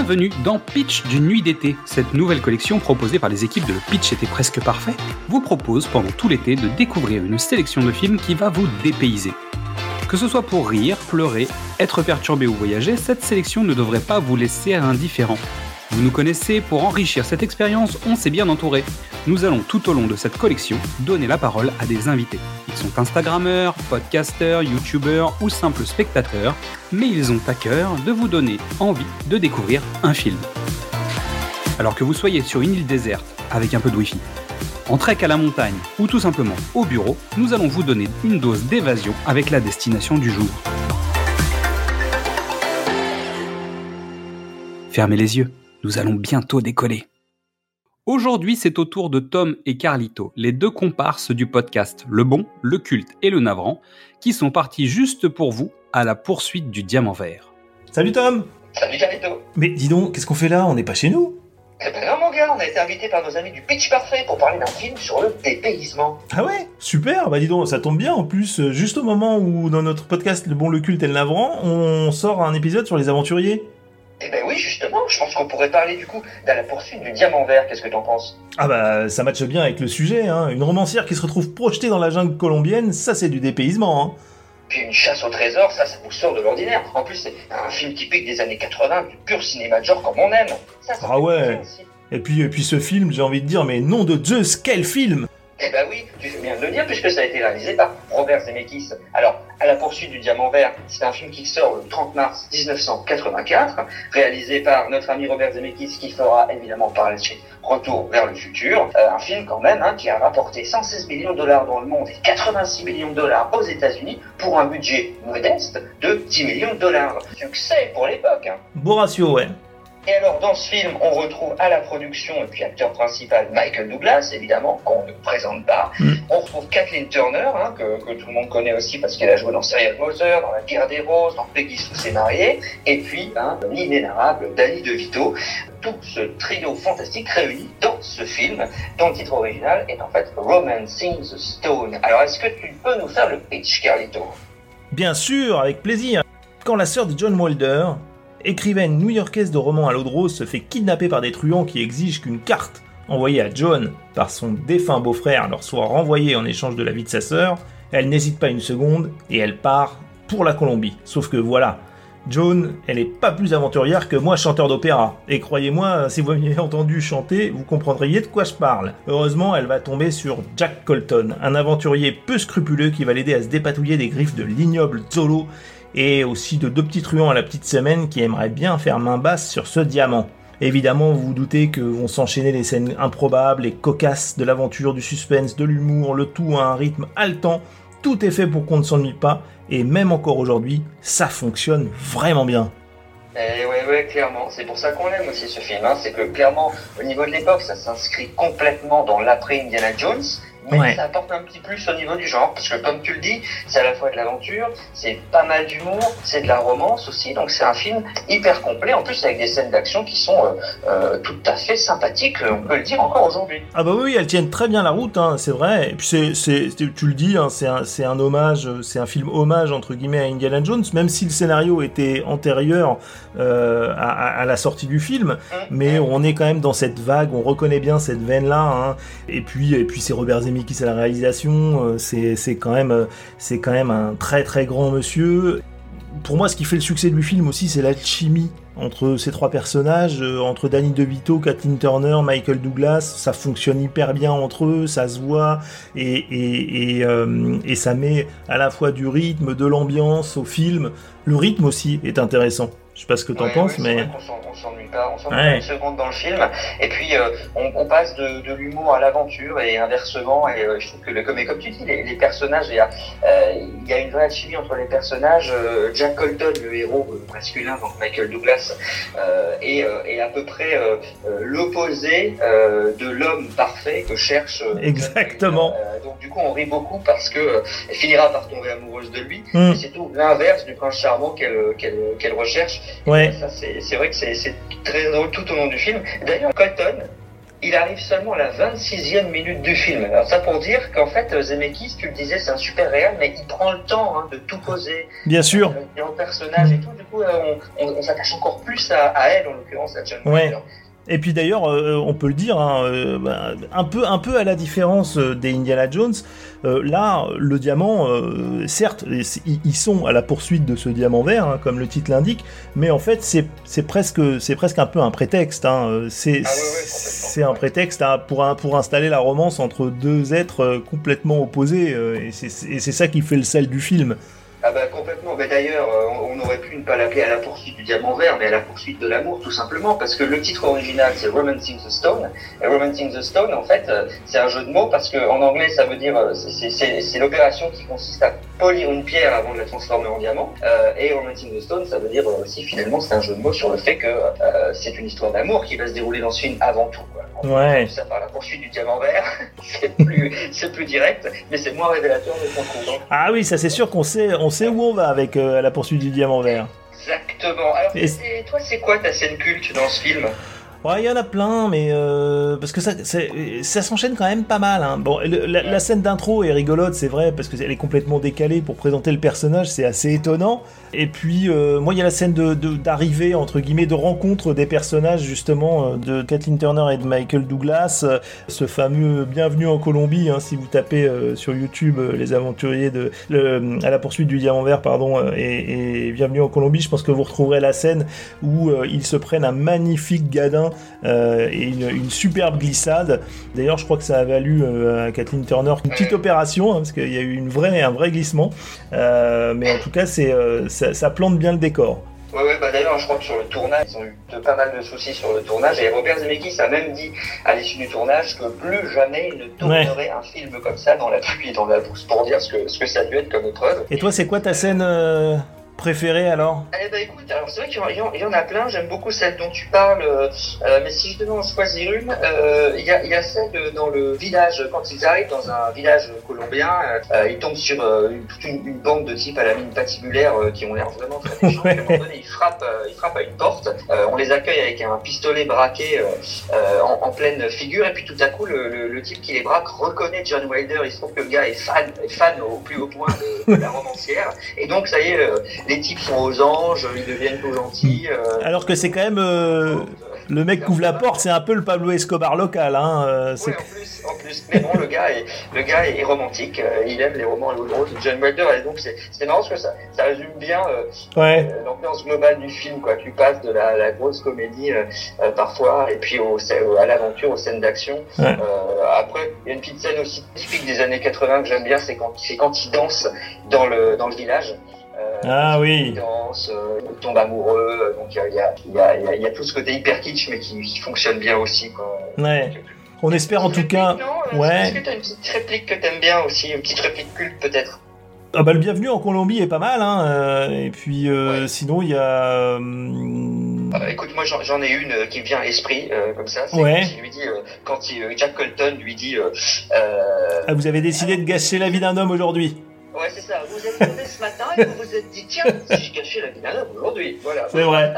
Bienvenue dans Pitch d'une nuit d'été. Cette nouvelle collection proposée par les équipes de Pitch était presque parfait vous propose pendant tout l'été de découvrir une sélection de films qui va vous dépayser. Que ce soit pour rire, pleurer, être perturbé ou voyager, cette sélection ne devrait pas vous laisser indifférent. Vous nous connaissez, pour enrichir cette expérience, on s'est bien entouré. Nous allons tout au long de cette collection donner la parole à des invités. Ils sont Instagrammeurs, podcasteurs, youtubeurs ou simples spectateurs, mais ils ont à cœur de vous donner envie de découvrir un film. Alors que vous soyez sur une île déserte avec un peu de wifi, en trek à la montagne ou tout simplement au bureau, nous allons vous donner une dose d'évasion avec la destination du jour. Fermez les yeux nous allons bientôt décoller. Aujourd'hui, c'est au tour de Tom et Carlito, les deux comparses du podcast Le Bon, Le Culte et Le Navrant, qui sont partis juste pour vous à la poursuite du diamant vert. Salut Tom Salut Carlito Mais dis donc, qu'est-ce qu'on fait là? On n'est pas chez nous? Eh ben non mon gars, on a été invité par nos amis du Pitch Parfait pour parler d'un film sur le dépaysement. Ah ouais? Super Bah dis donc, ça tombe bien en plus, euh, juste au moment où dans notre podcast Le Bon, Le Culte et Le Navrant, on sort un épisode sur les aventuriers. Eh ben oui, justement, je pense qu'on pourrait parler du coup de la poursuite du diamant vert. Qu'est-ce que t'en penses? Ah bah ça matche bien avec le sujet, hein. Une romancière qui se retrouve projetée dans la jungle colombienne, ça c'est du dépaysement, hein. Puis une chasse au trésor, ça, ça vous sort de l'ordinaire. En plus, c'est un film typique des années 80, du pur cinéma de genre comme on aime. Ça, ça Ah ouais. Et puis, et puis ce film, j'ai envie de dire, mais nom de Zeus, quel film Eh ben oui, tu fais bien de le dire puisque ça a été réalisé par Robert Zemeckis. Alors, à la poursuite du diamant vert, c'est un film qui sort le 30 mars 1984, réalisé par notre ami Robert Zemeckis qui fera évidemment par la suite Retour vers le futur. Euh, un film quand même hein, qui a rapporté 116 millions de dollars dans le monde et 86 millions de dollars aux États-Unis pour un budget modeste de 10 millions de dollars. Succès pour l'époque. Hein. Ouais. Et alors, dans ce film, on retrouve à la production et puis acteur principal Michael Douglas, évidemment, qu'on ne présente pas. Mm. On retrouve Kathleen Turner, hein, que, que tout le monde connaît aussi parce qu'elle a joué dans Serial Mother, dans La Guerre des Roses, dans Peggy Sue s'est mariée. Et puis, hein, l'inénarrable Danny DeVito. Tout ce trio fantastique réuni dans ce film, dont le titre original est en fait Romancing the Stone. Alors, est-ce que tu peux nous faire le pitch, Carlito? Bien sûr, avec plaisir. Quand la sœur de John Wilder, écrivaine new-yorkaise de romans à l'eau de rose, se fait kidnapper par des truands qui exigent qu'une carte envoyée à John par son défunt beau-frère leur soit renvoyée en échange de la vie de sa sœur, elle n'hésite pas une seconde et elle part pour la Colombie. Sauf que voilà, Joan, elle est pas plus aventurière que moi chanteur d'opéra. Et croyez-moi, si vous m'aviez entendu chanter, vous comprendriez de quoi je parle. Heureusement, elle va tomber sur Jack Colton, un aventurier peu scrupuleux qui va l'aider à se dépatouiller des griffes de l'ignoble Zolo et aussi de deux petits truands à la petite semaine qui aimeraient bien faire main basse sur ce diamant. Évidemment, vous vous doutez que vont s'enchaîner les scènes improbables et cocasses de l'aventure, du suspense, de l'humour, le tout à un rythme haletant. Tout est fait pour qu'on ne s'ennuie pas, et même encore aujourd'hui, ça fonctionne vraiment bien. Eh ouais, ouais, clairement. C'est pour ça qu'on aime aussi ce film. Hein. C'est que clairement, au niveau de l'époque, ça s'inscrit complètement dans l'après Indiana Jones. Mais Ouais. ça apporte un petit plus au niveau du genre. Parce que comme tu le dis, c'est à la fois de l'aventure, c'est pas mal d'humour, c'est de la romance aussi. Donc c'est un film hyper complet. En plus avec des scènes d'action qui sont euh, euh, tout à fait sympathiques. On peut le dire encore aujourd'hui. Ah bah oui, elles tiennent très bien la route, hein, c'est vrai. Et puis c'est, c'est, tu le dis, hein, c'est un, c'est un hommage, c'est un film hommage entre guillemets à Indiana Jones, même si le scénario était antérieur euh, à, la sortie du film. Mais on est quand même dans cette vague, on reconnaît bien cette veine-là. hein. Et puis, et puis c'est Robert Zemeckis à la réalisation. euh, c'est, c'est quand même, euh, c'est quand même un très très grand monsieur. Pour moi, ce qui fait le succès du film aussi, c'est la chimie entre ces trois personnages, euh, entre Danny DeVito, Kathleen Turner, Michael Douglas. Ça fonctionne hyper bien entre eux, ça se voit et et et ça met à la fois du rythme, de l'ambiance au film. Le rythme aussi est intéressant. Je sais pas ce que t'en Ouais, penses, ouais, mais on s'ennuie pas, on s'ennuie Ouais. une seconde dans le film. Et puis euh, on, on passe de, de l'humour à l'aventure et inversement. Et euh, je trouve que, le, comme, et comme tu dis, les, les personnages, il y, a, euh, il y a une vraie alchimie entre les personnages. Euh, Jack Colton, le héros euh, masculin, donc Michael Douglas, euh, est, euh, est à peu près l'opposé euh, de l'homme parfait que cherche. Exactement. Euh, donc du coup, on rit beaucoup parce que euh, elle finira par tomber amoureuse de lui. Et c'est tout l'inverse du prince charmant qu'elle qu'elle qu'elle recherche. Ouais. C'est vrai que c'est très drôle tout au long du film. D'ailleurs, Colton, il arrive seulement à la 26e minute du film. Alors ça pour dire qu'en fait, Zemeckis, tu le disais, c'est un super réel, mais il prend le temps hein, de tout poser. Bien sûr. Euh, en personnage et tout, du coup, euh, on, on, on s'attache encore plus à, à, elle, en l'occurrence, à John ouais. Et puis d'ailleurs, euh, on peut le dire, hein, euh, bah, un peu, un peu à la différence euh, des Indiana Jones. Euh, là, le diamant, euh, certes, ils sont à la poursuite de ce diamant vert, hein, comme le titre l'indique, mais en fait, c'est presque, c'est presque un peu un prétexte. Hein. C'est ah ouais, ouais, un prétexte pour, un, pour installer la romance entre deux êtres complètement opposés, et c'est ça qui fait le sel du film. Ah bah complètement, mais d'ailleurs on aurait pu ne pas l'appeler à la poursuite du diamant vert, mais à la poursuite de l'amour tout simplement, parce que le titre original c'est Romancing the Stone, et Romancing the Stone en fait c'est un jeu de mots parce qu'en anglais ça veut dire, c'est l'opération qui consiste à polir une pierre avant de la transformer en diamant, euh, et Romancing the Stone ça veut dire aussi finalement c'est un jeu de mots sur le fait que euh, c'est une histoire d'amour qui va se dérouler dans ce film avant tout. Quoi. Ouais. Ça par la poursuite du diamant vert, c'est plus, plus direct, mais c'est moins révélateur de son trouve. Ah oui, ça c'est sûr qu'on sait, on sait où on va avec euh, la poursuite du diamant Exactement. Alors, et... toi, c'est quoi ta scène culte dans ce film? Ouais, il y en a plein, mais euh, parce que ça, ça s'enchaîne quand même pas mal. Hein. Bon, la, scène d'intro est rigolote, c'est vrai, parce qu'elle est complètement décalée pour présenter le personnage, c'est assez étonnant. Et puis, euh, moi, il y a la scène de d'arrivée entre guillemets de rencontre des personnages justement euh, de Kathleen Turner et de Michael Douglas, ce fameux Bienvenue en Colombie. Hein, si vous tapez sur YouTube les aventuriers de à la poursuite du diamant vert, pardon, et, et, Bienvenue en Colombie, je pense que vous retrouverez la scène où ils se prennent un magnifique gadin et une, une, superbe glissade. D'ailleurs, je crois que ça a valu à Kathleen Turner une petite opération hein, parce qu'il y a eu une vraie un vrai glissement. mais en tout cas, c'est ça, ça, plante bien le décor. Ouais, ouais, bah d'ailleurs, je crois que sur le tournage, ils ont eu de, pas mal de soucis sur le tournage. Et Robert Zemeckis a même dit à l'issue du tournage que plus jamais il ne tournerait ouais. un film comme ça dans la pluie et dans la bourse pour dire ce que, ce que ça a dû être comme épreuve. Et toi, c'est quoi ta scène euh, préférée alors? Eh ben écoute, alors c'est vrai qu'il y, y, en a plein. J'aime beaucoup celle dont tu parles, euh, mais si je devais en choisir une, euh, il y, a, y, a, celle dans le village quand ils arrivent dans un village colombien. Euh, ils tombent sur une, toute une, une, bande de types à la mine patibulaire qui ont l'air vraiment très méchants. ouais. À un moment donné, ils frappent, ils frappent à une porte. on les accueille avec un pistolet braqué en, en, pleine figure, et puis tout à coup, le, le, le, type qui les braque reconnaît John Wilder. Il se trouve que le gars est fan, est fan au plus haut point de, de la romancière, et donc ça y est les types sont aux anges, ils deviennent tout gentils. Euh... Alors que c'est quand même euh, le mec qui ouvre la porte, c'est un peu le Pablo Escobar local. Hein, euh, oui, en plus, en plus. Mais bon, le gars est, le gars est romantique, il aime les romans à l'eau de John Wilder, et donc c'est marrant parce que ça, ça résume bien ouais. l'ambiance globale du film, quoi. Tu passes de la, la grosse comédie parfois, et puis au, à l'aventure, aux scènes d'action. Ouais. après, il y a une petite scène aussi typique des années 80 que j'aime bien, c'est quand, quand il danse dans le, dans le village. Euh, ah oui. Danse, euh, tombe amoureux, donc il y a, y, a, y, a, y a, tout ce côté hyper kitsch, mais qui, qui fonctionne bien aussi. Quoi. Ouais. On espère en tout cas. Non, ouais. Est-ce que tu as une petite réplique que t'aimes bien aussi, une petite réplique culte peut-être? Ah bah le bienvenu en Colombie est pas mal hein euh, et puis euh, ouais. sinon il y a hum... écoute moi j'en ai une qui me vient à l'esprit euh, comme ça ouais. il lui dit quand il, Jack Colton lui dit ah vous avez décidé de gâcher la vie d'un homme aujourd'hui Ouais, c'est ça. Vous êtes tombé ce matin et vous vous êtes dit, tiens, si je cachais la vie d'un homme aujourd'hui. Voilà. C'est vrai.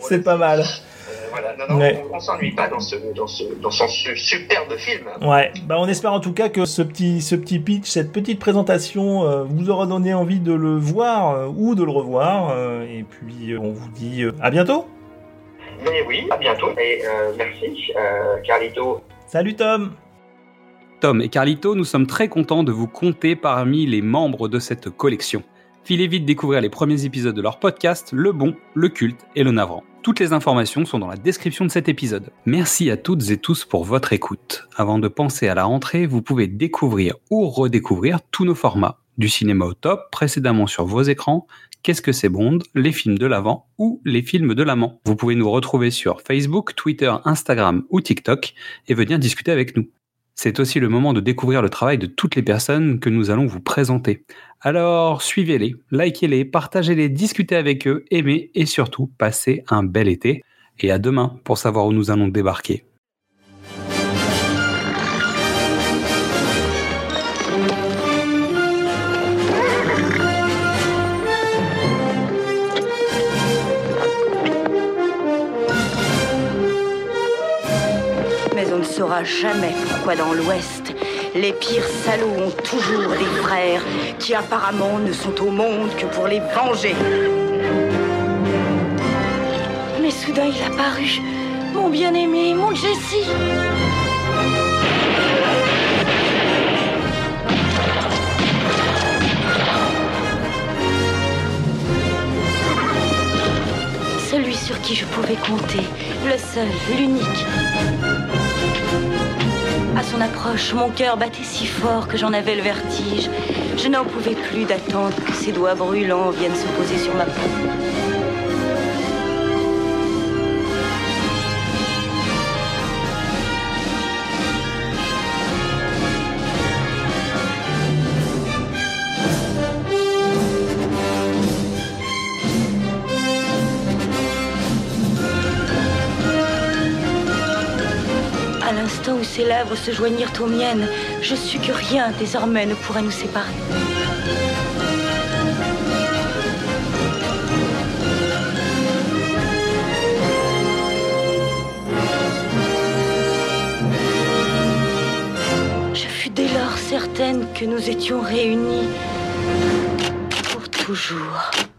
C'est pas mal. Euh, voilà. Non, non, ouais. on, on s'ennuie pas dans ce, dans ce, dans ce superbe film. Ouais. Bah, on espère en tout cas que ce petit, ce petit pitch, cette petite présentation, euh, vous aura donné envie de le voir euh, ou de le revoir. Et puis, on vous dit à bientôt. Mais oui, à bientôt. Et merci, Carlito. Salut, Tom. Tom et Carlito, nous sommes très contents de vous compter parmi les membres de cette collection. Filez vite découvrir les premiers épisodes de leur podcast, Le Bon, Le Culte et Le Navrant. Toutes les informations sont dans la description de cet épisode. Merci à toutes et tous pour votre écoute. Avant de penser à la rentrée, vous pouvez découvrir ou redécouvrir tous nos formats. Du cinéma au top, précédemment sur vos écrans, Qu'est-ce que c'est Bond, les films de l'avant ou les films de l'amant. Vous pouvez nous retrouver sur Facebook, Twitter, Instagram ou TikTok et venir discuter avec nous. C'est aussi le moment de découvrir le travail de toutes les personnes que nous allons vous présenter. Alors suivez-les, likez-les, partagez-les, discutez avec eux, aimez et surtout passez un bel été. Et à demain pour savoir où nous allons débarquer. Saura jamais pourquoi dans l'Ouest, les pires salauds ont toujours des frères qui apparemment ne sont au monde que pour les venger. Mais soudain il a paru, mon bien-aimé, mon Jessie. Celui sur qui je pouvais compter, le seul, l'unique. À son approche, mon cœur battait si fort que j'en avais le vertige. Je n'en pouvais plus d'attendre que ses doigts brûlants viennent se poser sur ma peau. Se joignirent aux miennes, je sus que rien désormais ne pourrait nous séparer. Je fus dès lors certaine que nous étions réunis pour toujours.